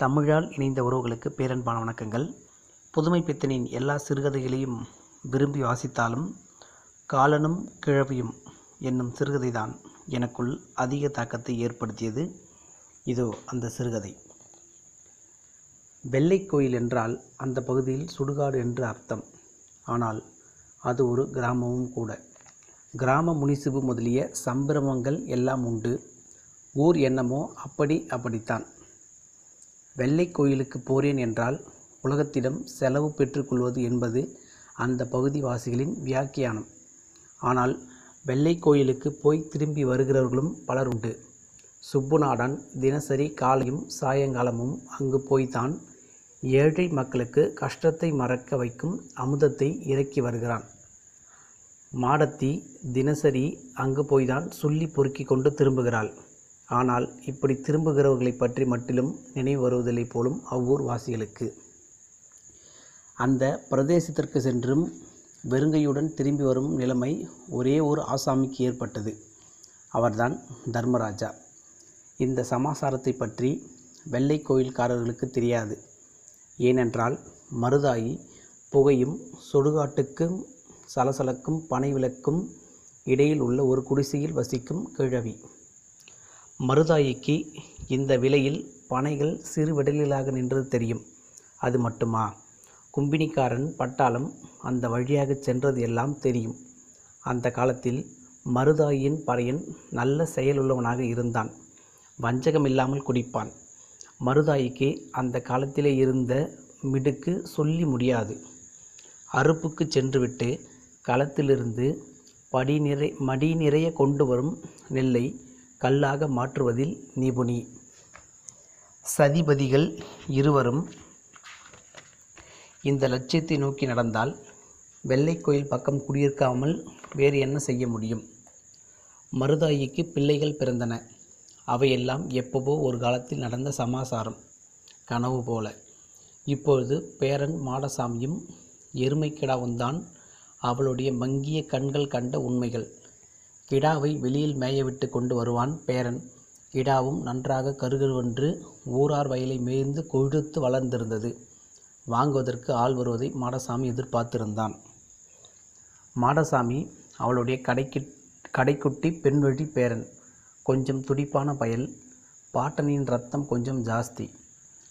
தமிழால் இணைந்த உறவுகளுக்கு பேரன்பான வணக்கங்கள். புதுமை பித்தனின் எல்லா சிறுகதைகளையும் விரும்பி வாசித்தாலும் காலனும் கிழவியும் என்னும் சிறுகதைதான் எனக்குள் அதிக தாக்கத்தை ஏற்படுத்தியது. இதோ அந்த சிறுகதை. வெள்ளை கோயில் என்றால் அந்த பகுதியில் சுடுகாடு என்று அர்த்தம். ஆனால் அது ஒரு கிராமமும் கூட. கிராம முனிசிபு முதலிய சம்பிரமங்கள் எல்லாம் உண்டு. ஊர் என்னமோ அப்படி அப்படித்தான். வெள்ளை கோயிலுக்கு போறேன் என்றால் உலகத்திடம் செலவு பெற்றுக்கொள்வது என்பது அந்த பகுதிவாசிகளின் வியாக்கியானம். ஆனால் வெள்ளை கோயிலுக்கு போய் திரும்பி வருகிறவர்களும் பலர் உண்டு. சுப்புநாடன் தினசரி காலையும் சாயங்காலமும் அங்கு போய்தான் ஏழை மக்களுக்கு கஷ்டத்தை மறக்க வைக்கும் அமுதத்தை இறக்கி வருகிறான். மாடத்தி தினசரி அங்கு போய்தான் சொல்லி பொறுக்கி கொண்டு திரும்புகிறாள். ஆனால் இப்படி திரும்புகிறவர்களை பற்றி மட்டிலும் நினைவு வருவதில்லை போலும் அவ்வூர் வாசிகளுக்கு. அந்த பிரதேசத்திற்கு சென்றும் வெறுங்கையுடன் திரும்பி வரும் நிலைமை ஒரே ஒரு ஆசாமிக்கு ஏற்பட்டது. அவர்தான் தர்மராஜா. இந்த சமாசாரத்தை பற்றி வெள்ளை கோயில்காரர்களுக்கு தெரியாது. ஏனென்றால் மருதாயி புகையும் சுடுகாட்டுக்கும் சலசலக்கும் பனை விளக்கும் இடையில் உள்ள ஒரு குடிசையில் வசிக்கும் கிழவி. மருதாயிக்கு இந்த விலையில் பனைகள் சிறு விடலிலாக நின்றது தெரியும். அது மட்டுமா? கும்பினிக்காரன் பட்டாளம் அந்த வழியாக சென்றது எல்லாம் தெரியும். அந்த காலத்தில் மருதாயின் பறையன் நல்ல செயலுள்ளவனாக இருந்தான். வஞ்சகம் இல்லாமல் குடிப்பான். மருதாயிக்கு அந்த காலத்திலே இருந்த மிடுக்கு சொல்லி முடியாது. அறுப்புக்கு சென்றுவிட்டு களத்திலிருந்து படி நிறை மடி நிறைய கொண்டு வரும் நெல்லை கல்லாக மாற்றுவதில் நிபுணி. சதிபதிகள் இருவரும் இந்த லட்சியத்தை நோக்கி நடந்தால் வெள்ளை கோயில் பக்கம் குடியிருக்காமல் வேறு என்ன செய்ய முடியும்? மருதாயிக்கு பிள்ளைகள் பிறந்தன. அவையெல்லாம் எப்பவோ ஒரு காலத்தில் நடந்த சமாசாரம் கனவு போல. இப்பொழுது பேரன் மாடசாமியும் எருமைக்கிடாவும் தான் அவளுடைய மங்கிய கண்கள் கண்ட உண்மைகள். கிடாவை வெளியில் மேயவிட்டு கொண்டு வருவான் பேரன். கிடாவும் நன்றாக கருகருவென்று ஊரார் வயலை மேய்ந்து கொழுத்து வளர்ந்திருந்தது. வாங்குவதற்கு ஆள் வருவதை மாடசாமி எதிர்பார்த்திருந்தான். மாடசாமி அவளுடைய கடைக்கு கடைக்குட்டி பெண்வழி பேரன். கொஞ்சம் துடிப்பான பயல். பாட்டனின் ரத்தம் கொஞ்சம் ஜாஸ்தி.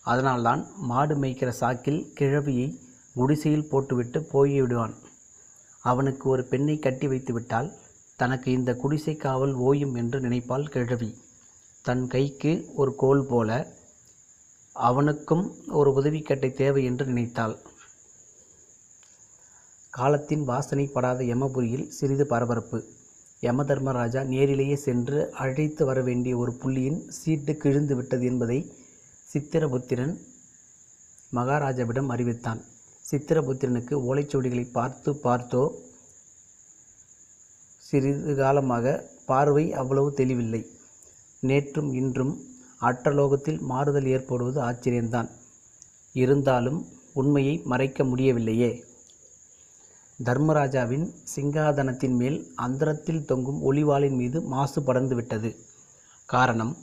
அதனால்தான் மாடு மேய்க்கிற சாக்கில் கிழவியை குடிசையில் போட்டுவிட்டு போய்விடுவான். அவனுக்கு ஒரு பெண்ணை கட்டி வைத்துவிட்டால் தனக்கு இந்த குடிசை காவல் ஓயும் என்று நினைப்பாள் கிழவி. தன் கைக்கு ஒரு கோல் போல அவனுக்கும் ஒரு உதவிக்கட்டை தேவை என்று நினைத்தாள். காலத்தின் வாசனை படாத யமபுரியில் சிறிது பரபரப்பு. யம தர்மராஜா நேரிலேயே சென்று அழைத்து வர வேண்டிய ஒரு புள்ளியின் சீட்டு கிழிந்து விட்டது என்பதை சித்திரபுத்திரன் மகாராஜாவிடம் அறிவித்தான். சித்திரபுத்திரனுக்கு ஓலைச்சுவடிகளை பார்த்து பார்த்தோ சிறிது காலமாக பார்வை அவ்வளவு தெளிவில்லை. நேற்றும் இன்றும் அற்றலோகத்தில் மாறுதல் ஏற்படுவது ஆச்சரியம்தான். இருந்தாலும் உண்மையை மறைக்க முடியவில்லையே. தர்மராஜாவின் சிங்காதனத்தின் மேல் அந்தரத்தில் தொங்கும் ஒளிவாளின் மீது மாசு படர்ந்து விட்டது. காரணம்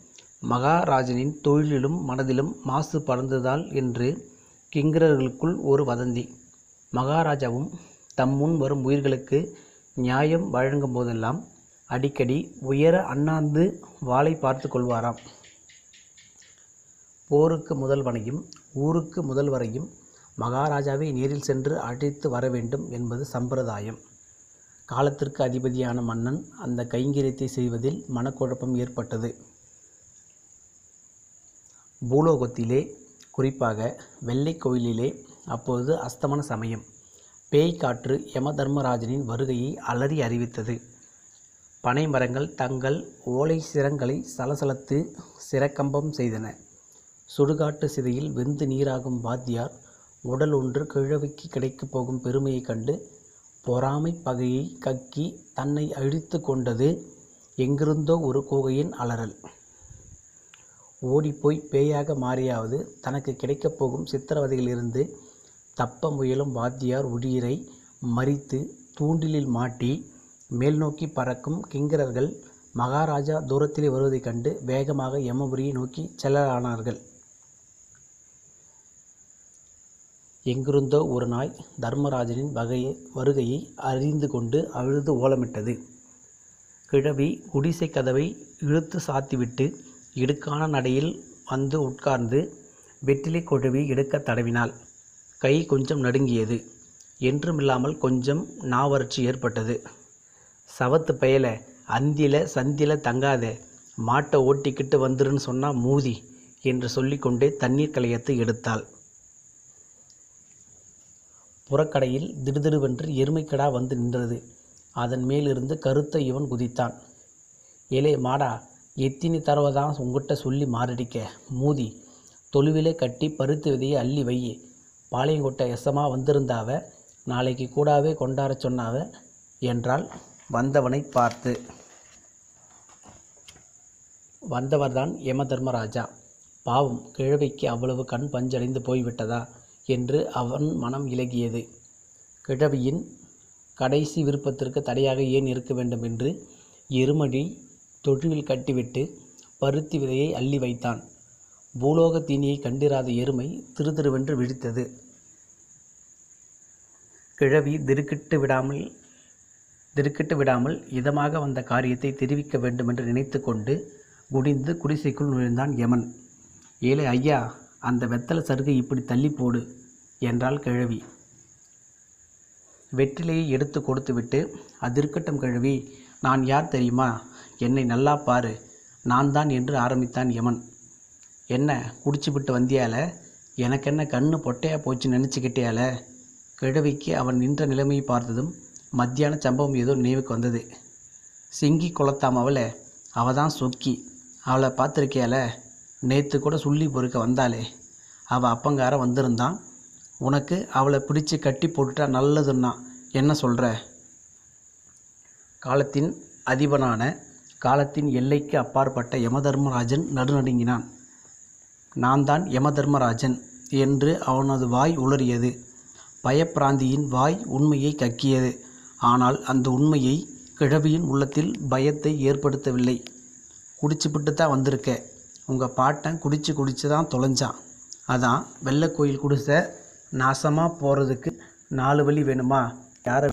மகாராஜனின் தொழிலிலும் மனதிலும் மாசு படர்ந்ததால் என்று கிங்கரர்களுக்குள் ஒரு வதந்தி. மகாராஜாவும் தம் முன் வரும் உயிர்களுக்கு நியாயம் வழங்கும் போதெல்லாம் அடிக்கடி உயர அண்ணாந்து வாளை பார்த்து கொள்வாராம். போருக்கு முதல்வனையும் ஊருக்கு முதல்வரையும் மகாராஜாவை நேரில் சென்று அழைத்து வர வேண்டும் என்பது சம்பிரதாயம். காலத்திற்கு அதிபதியான மன்னன் அந்த கைங்கரியத்தை செய்வதில் மனக்குழப்பம் ஏற்பட்டது. பூலோகத்திலே குறிப்பாக வெள்ளை கோயிலிலே அப்போது அஸ்தமன சமயம். பேய் காற்று யம தர்மராஜனின் வருகையை அலறி அறிவித்தது. பனை மரங்கள் தங்கள் ஓலை சிரங்களை சலசலத்து சிறக்கம்பம் செய்தன. சுடுகாட்டு சிதையில் வெந்து நீராகும் வாத்தியார் உடல் ஒன்று கிழவிக்கு கிடைக்கப் போகும் பெருமையைக் கண்டு பொறாமை பகையை கக்கி தன்னை அழித்து கொண்டது எங்கிருந்தோ ஒரு கூகையின் அலறல். ஓடிப்போய் பேயாக மாறியாவது தனக்கு கிடைக்கப் போகும் சித்திரவதையிலிருந்து தப்ப முயலும் வாத்தியார் உயிரை மறித்து தூண்டிலில் மாட்டி மேல்நோக்கி பறக்கும் கிங்கரர்கள் மகாராஜா தூரத்திலே வருவதைக் கண்டு வேகமாக யமபுரியை நோக்கி செல்லலானார்கள். எங்கிருந்தோ ஒரு நாய் தர்மராஜனின் வகையை வருகையை அறிந்து கொண்டு அழுது ஓலமிட்டது. கிழவி குடிசை கதவை இழுத்து சாத்திவிட்டு இடுக்கான நடையில் வந்து உட்கார்ந்து வெற்றிலை கொழுவி எடுக்க தடவினாள். கை கொஞ்சம் நடுங்கியது. என்றுமில்லாமல் கொஞ்சம் நாவறட்சி ஏற்பட்டது. சவத்து பயல அந்தில சந்தில தங்காத மாட்டை ஓட்டிக்கிட்டு வந்துருன்னு சொன்னால் மூதி என்று சொல்லிக்கொண்டே தண்ணீர் கலையத்தை எடுத்தாள். புறக்கடையில் திடுதிடுவென்று எருமைக்கடா வந்து நின்றது. அதன் மேலிருந்து கருத்த இவன் குதித்தான். ஏலே மாடா எத்தினி தரவை தான் உங்ககிட்ட சொல்லி மாரடிக்க? மூதி தொழுவிலே கட்டி பருத்து விதையை அள்ளி வையே பாளையங்கோட்டை எசமா வந்திருந்தாவ நாளைக்கு கூடாவே கொண்டாட சொன்னாவ என்றால் வந்தவனை பார்த்து. வந்தவர்தான் யம தர்மராஜா பாவம் கிழவிக்கு அவ்வளவு கண் பஞ்சடைந்து போய்விட்டதா என்று அவன் மனம் இலகியது. கிழவியின் கடைசி விருப்பத்திற்கு தடையாக ஏன் இருக்க வேண்டும் என்று எருமடி தொழுவில் கட்டிவிட்டு பருத்தி விதையை அள்ளி வைத்தான். பூலோக தீனியை கண்டிராத எருமை திருதிருவென்று விழித்தது. கிழவி திருக்கிட்டு விடாமல் திருக்கிட்டு விடாமல் இதமாக வந்த காரியத்தை தெரிவிக்க வேண்டுமென்று நினைத்து கொண்டு குடிந்து குடிசைக்குள் நுழைந்தான் யமன். ஏழை ஐயா அந்த வெத்தலை சருகை இப்படி தள்ளி போடு என்றாள் கிழவி. வெற்றிலையை எடுத்து கொடுத்துவிட்டு அதிருக்கட்டும் கிழவி நான் யார் தெரியுமா? என்னை நல்லா பாரு நான் தான் என்று ஆரம்பித்தான் யமன். என்ன குடிச்சுவிட்டு வந்தியால? எனக்கென்ன கண்ணு பொட்டையாக போச்சு நினச்சிக்கிட்டியால? கிழவிக்கு அவன் நின்ற நிலைமையை பார்த்ததும் மத்தியான சம்பவம் ஏதோ நினைவுக்கு வந்தது. சிங்கி குளத்தாம் அவளை அவ தான் சொக்கி. அவளை பார்த்துருக்கியால நேற்று கூட சுள்ளி பொறுக்க வந்தாளே. அவள் அப்பங்கார வந்திருந்தான். உனக்கு அவளை பிடிச்சு கட்டி போட்டுட்டா நல்லதுன்னா என்ன சொல்கிற காலத்தின் அதிபனான காலத்தின் எல்லைக்கு அப்பாற்பட்ட யமதர்மராஜன் நடுநடுங்கினான். நான் தான் யமதர்மராஜன் என்று அவனது வாய் உளறியது. பயப்பிராந்தியின் வாய் உண்மையை கக்கியது. ஆனால் அந்த உண்மையை கிழவியின் உள்ளத்தில் பயத்தை ஏற்படுத்தவில்லை. குடிச்சுப்பிட்டு தான் வந்திருக்க. உங்கள் பாட்டன் குடிச்சு குடிச்சு தான் தொலைஞ்சான் அதான் வெள்ளக்கோயில் குடிச குடிசை நாசமாக போகிறதுக்கு நாலு வழி வேணுமா? யாரை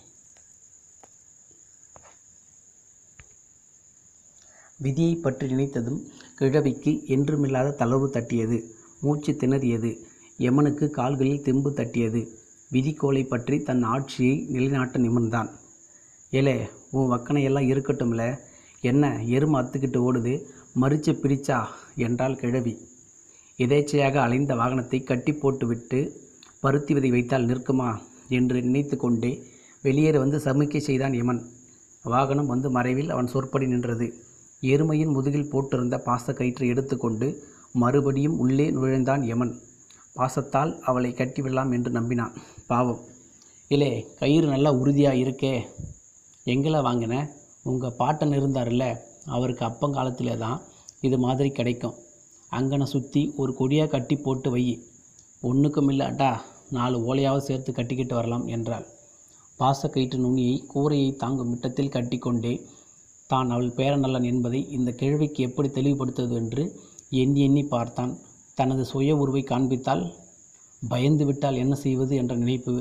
விதியை பற்றி நினைத்ததும் கிழவிக்கு என்றுமில்லாத தளர்வு தட்டியது. மூச்சு திணறியது. யமனுக்கு கால்களில் தெம்பு தட்டியது. விதிக்கோளை பற்றி தன் ஆட்சியை நிலைநாட்ட நிமிர்ந்தான். ஏலே உன் வக்கனையெல்லாம் இருக்கட்டும்ல. என்ன எருமை அத்துக்கிட்டு ஓடுது? மறிச்சு பிரிச்சா? என்றாள் கிழவி. எதேச்சையாக அலைந்த வாகனத்தை கட்டி போட்டுவிட்டு பருத்தி விதை வைத்தால் நிற்குமா? என்று நினைத்து கொண்டே வெளியேற வந்து சமிக்கை செய்தான் யமன். வாகனம் வந்து மறைவில் அவன் சொற்படி நின்றது. எருமையின் முதுகில் போட்டிருந்த பாசக்கயிற்றை எடுத்துக்கொண்டு மறுபடியும் உள்ளே நுழைந்தான் யமன். பாசத்தால் அவளை கட்டிவிடலாம் என்று நம்பினான். பாவம். இலே கயிறு நல்லா உறுதியாக இருக்கே. எங்களை வாங்கின? உங்கள் பாட்டன் இருந்தார்ல அவருக்கு அப்பங்காலத்தில் தான் இது மாதிரி கிடைக்கும். அங்கனை சுற்றி ஒரு கொடியாக கட்டி போட்டு வை. ஒன்றுக்கும் இல்லாட்டா நாலு ஓலையாவது சேர்த்து கட்டிக்கிட்டு வரலாம் என்றாள். பாசக்கயிற்று நுனியை கூரையை தாங்கும் மிட்டத்தில் கட்டிக்கொண்டே தான் அவள் பேரநல்லன் என்பதை இந்த கிழவிக்கு எப்படி தெளிவுபடுத்துவது? என்று எண்ணி எண்ணி பார்த்தான். தனது சுய உருவை காண்பித்தால் பயந்து விட்டால் என்ன செய்வது என்ற நினைப்பு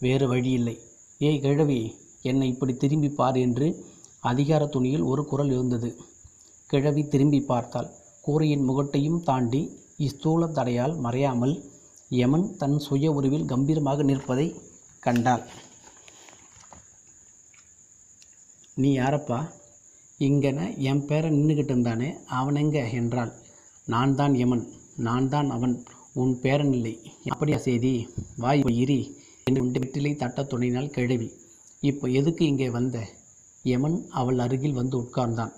வேறு வழியில்லை. ஏய் கிழவி என்னை இப்படி திரும்பி பார் என்று அதிகார துணியில் ஒரு குரல் இருந்தது கிழவி திரும்பி பார்த்தாள். கூரையின் முகட்டையும் தாண்டி இஸ்தூல தடையால் மறையாமல் யமன் தன் சுய உருவில் கம்பீரமாக நிற்பதை கண்டாள். நீ யாரப்பா? இங்கன என் பேரை நின்றுக்கிட்டு இருந்தானே அவனெங்க என்றாள். நான் தான் யமன். நான் தான் அவன் உன் பேரன் இல்லை அப்படியா செய்தி வாய் இரி. என்று உண்டு வெற்றிலை தட்டத் துணையினால் கிழவி. இப்போ எதுக்கு இங்கே வந்த? யமன் அவள் அருகில் வந்து உட்கார்ந்தான்.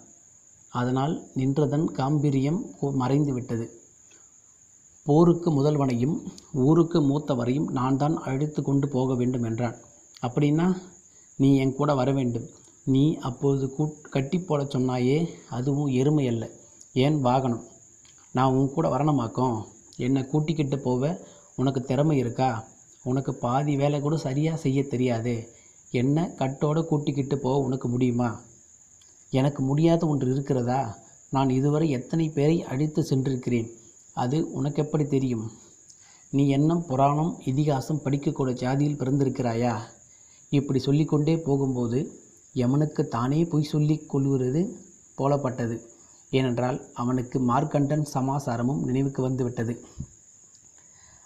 அதனால் நின்றதன் காம்பீரியம் மறைந்து விட்டது. போருக்கு முதல்வனையும் ஊருக்கு மூத்தவரையும் நான் தான் அழைத்து கொண்டு போக வேண்டும் என்றான். அப்படின்னா நீ என் கூட வர வேண்டும். நீ அப்போது கூட் கட்டி போடச் சொன்னாயே அதுவும் எருமை அல்ல. ஏன் வாகனம்? நான் உன் கூட வரணுமாக்கும்? என்னை கூட்டிக்கிட்டு போக உனக்கு திறமை இருக்கா? உனக்கு பாதி வேலை கூட சரியாக செய்ய தெரியாது. என்ன கட்டோடு கூட்டிக்கிட்டு போக உனக்கு முடியுமா? எனக்கு முடியாத ஒன்று இருக்கிறதா? நான் இதுவரை எத்தனை பேரை அழித்து சென்றிருக்கிறேன்? அது உனக்கு எப்படி தெரியும்? நீ எண்ணம் புராணம் இதிகாசம் படிக்கக்கூட ஜாதியில் பிறந்திருக்கிறாயா? இப்படி சொல்லிக்கொண்டே போகும்போது யமனுக்கு தானே பொய் சொல்லிக் கொள்கிறது போலப்பட்டது. ஏனென்றால் அவனுக்கு மார்க்கண்டன் சமாசாரமும் நினைவுக்கு வந்துவிட்டது.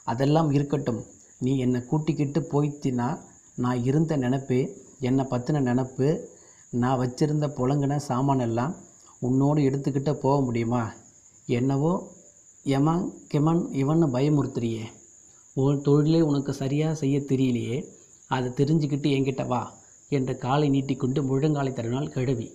அதெல்லாம் இருக்கட்டும் நீ என்னை கூட்டிக்கிட்டு போய்த்தினா நான் இருந்த நினப்பு என்னை பற்றின நினப்பு நான் வச்சிருந்த புழங்கின சாமானெல்லாம் உன்னோடு எடுத்துக்கிட்ட போக முடியுமா? என்னவோ எமன் கெமன் இவன்னு பயமுறுத்துறியே. உன் தொழிலே உனக்கு சரியாக செய்ய தெரியலையே. அதை தெரிஞ்சுக்கிட்டு என்கிட்ட வா என்று காலை நீட்டிக்கொண்டு முழங்காலை தருநாள் கழுவி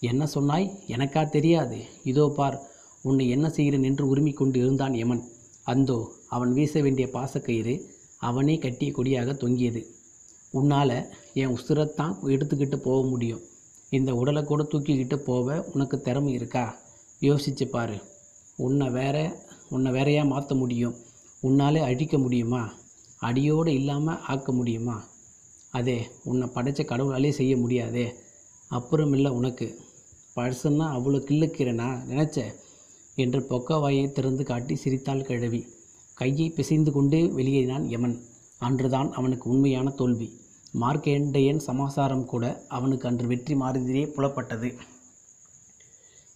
என்ன சொன்னாய்? எனக்கா தெரியாது. இதோ பார் உன்னை என்ன செய்கிறேன் என்று உரிமிக் கொண்டு இருந்தான் யமன். அந்தோ அவன் வீச வேண்டிய பாசக்கயிறு அவனே கட்டிய கொடியாக தொங்கியது. உன்னால் என் உசுரத்தான் எடுத்துக்கிட்டு போக முடியும். இந்த உடலை கூட தூக்கிக்கிட்டு போக உனக்கு திறமை இருக்கா? யோசிச்சு பாரு. உன்னை வேற உன்னை வேறையாக மாற்ற முடியும். உன்னாலே அழிக்க முடியுமா? அடியோடு இல்லாமல் ஆக்க முடியுமா? அதே உன்னை படைச்ச கடவுளாலே செய்ய முடியாதே. அப்புறமில்லை உனக்கு. பழசுன்னா அவ்வளோ கிள்ளுக்கிறேனா நினச்ச? என்று பொக்க வாயை திறந்து காட்டி சிரித்தாள் கிழவி. கையை பிசைந்து கொண்டு வெளியேறினான் யமன். அன்றுதான் அவனுக்கு உண்மையான தோல்வி. மார்க்கேண்டையன் சமாசாரம் கூட அவனுக்கு அன்று வெற்றி மாறுதிலே புலப்பட்டது.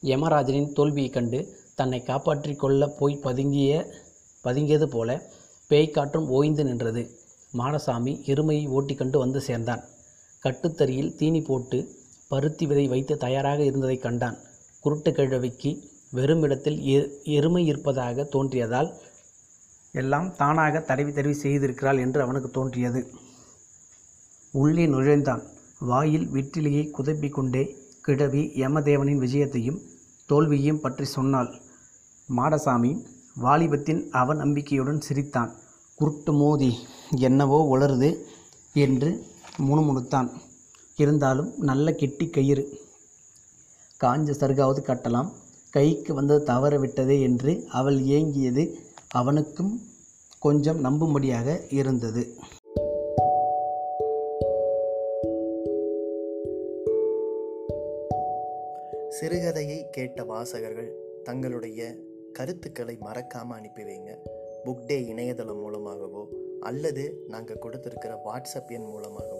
யமராஜனின் தோல்வியைக் கண்டு தன்னை காப்பாற்றிக் கொள்ள போய் பதுங்கிய பதுங்கியது போல பேய்க்காற்றும் ஓய்ந்து நின்றது. மாடசாமி எருமையை ஓட்டிக்கொண்டு வந்து சேர்ந்தான். கட்டுத்தறியில் தீனி போட்டு பருத்தி விதை வைத்து தயாராக இருந்ததைக் கண்டான். குருட்டு கிழவிக்கு வெறும் இடத்தில் எ எருமை இருப்பதாக தோன்றியதால் எல்லாம் தானாக தடவி தடவி செய்திருக்கிறாள் என்று அவனுக்கு தோன்றியது. உள்ளே நுழைந்தான். வாயில் விற்றிலியை குதப்பிக்கொண்டே கிழவி யமதேவனின் விஜயத்தையும் தோல்வியையும் பற்றி சொன்னாள். மாடசாமி வாலிபத்தின் அவநம்பிக்கையுடன் சிரித்தான். குருட்டு மோதி என்னவோ உளருது என்று முணுமுணுத்தான். இருந்தாலும் நல்ல கெட்டி கயிறு. காஞ்ச சருகாவது கட்டலாம். கைக்கு வந்தது தவற விட்டதே என்று அவள் ஏங்கியது அவனுக்கும் கொஞ்சம் நம்பும்படியாக இருந்தது. சிறுகதையை கேட்ட வாசகர்கள் தங்களுடைய கருத்துக்களை மறக்காமல் அனுப்பி வைங்க. புக் டே இணையதளம் மூலமாகவோ அல்லது நாங்கள் கொடுத்துருக்கிற வாட்ஸ்அப் எண் மூலமாகவோ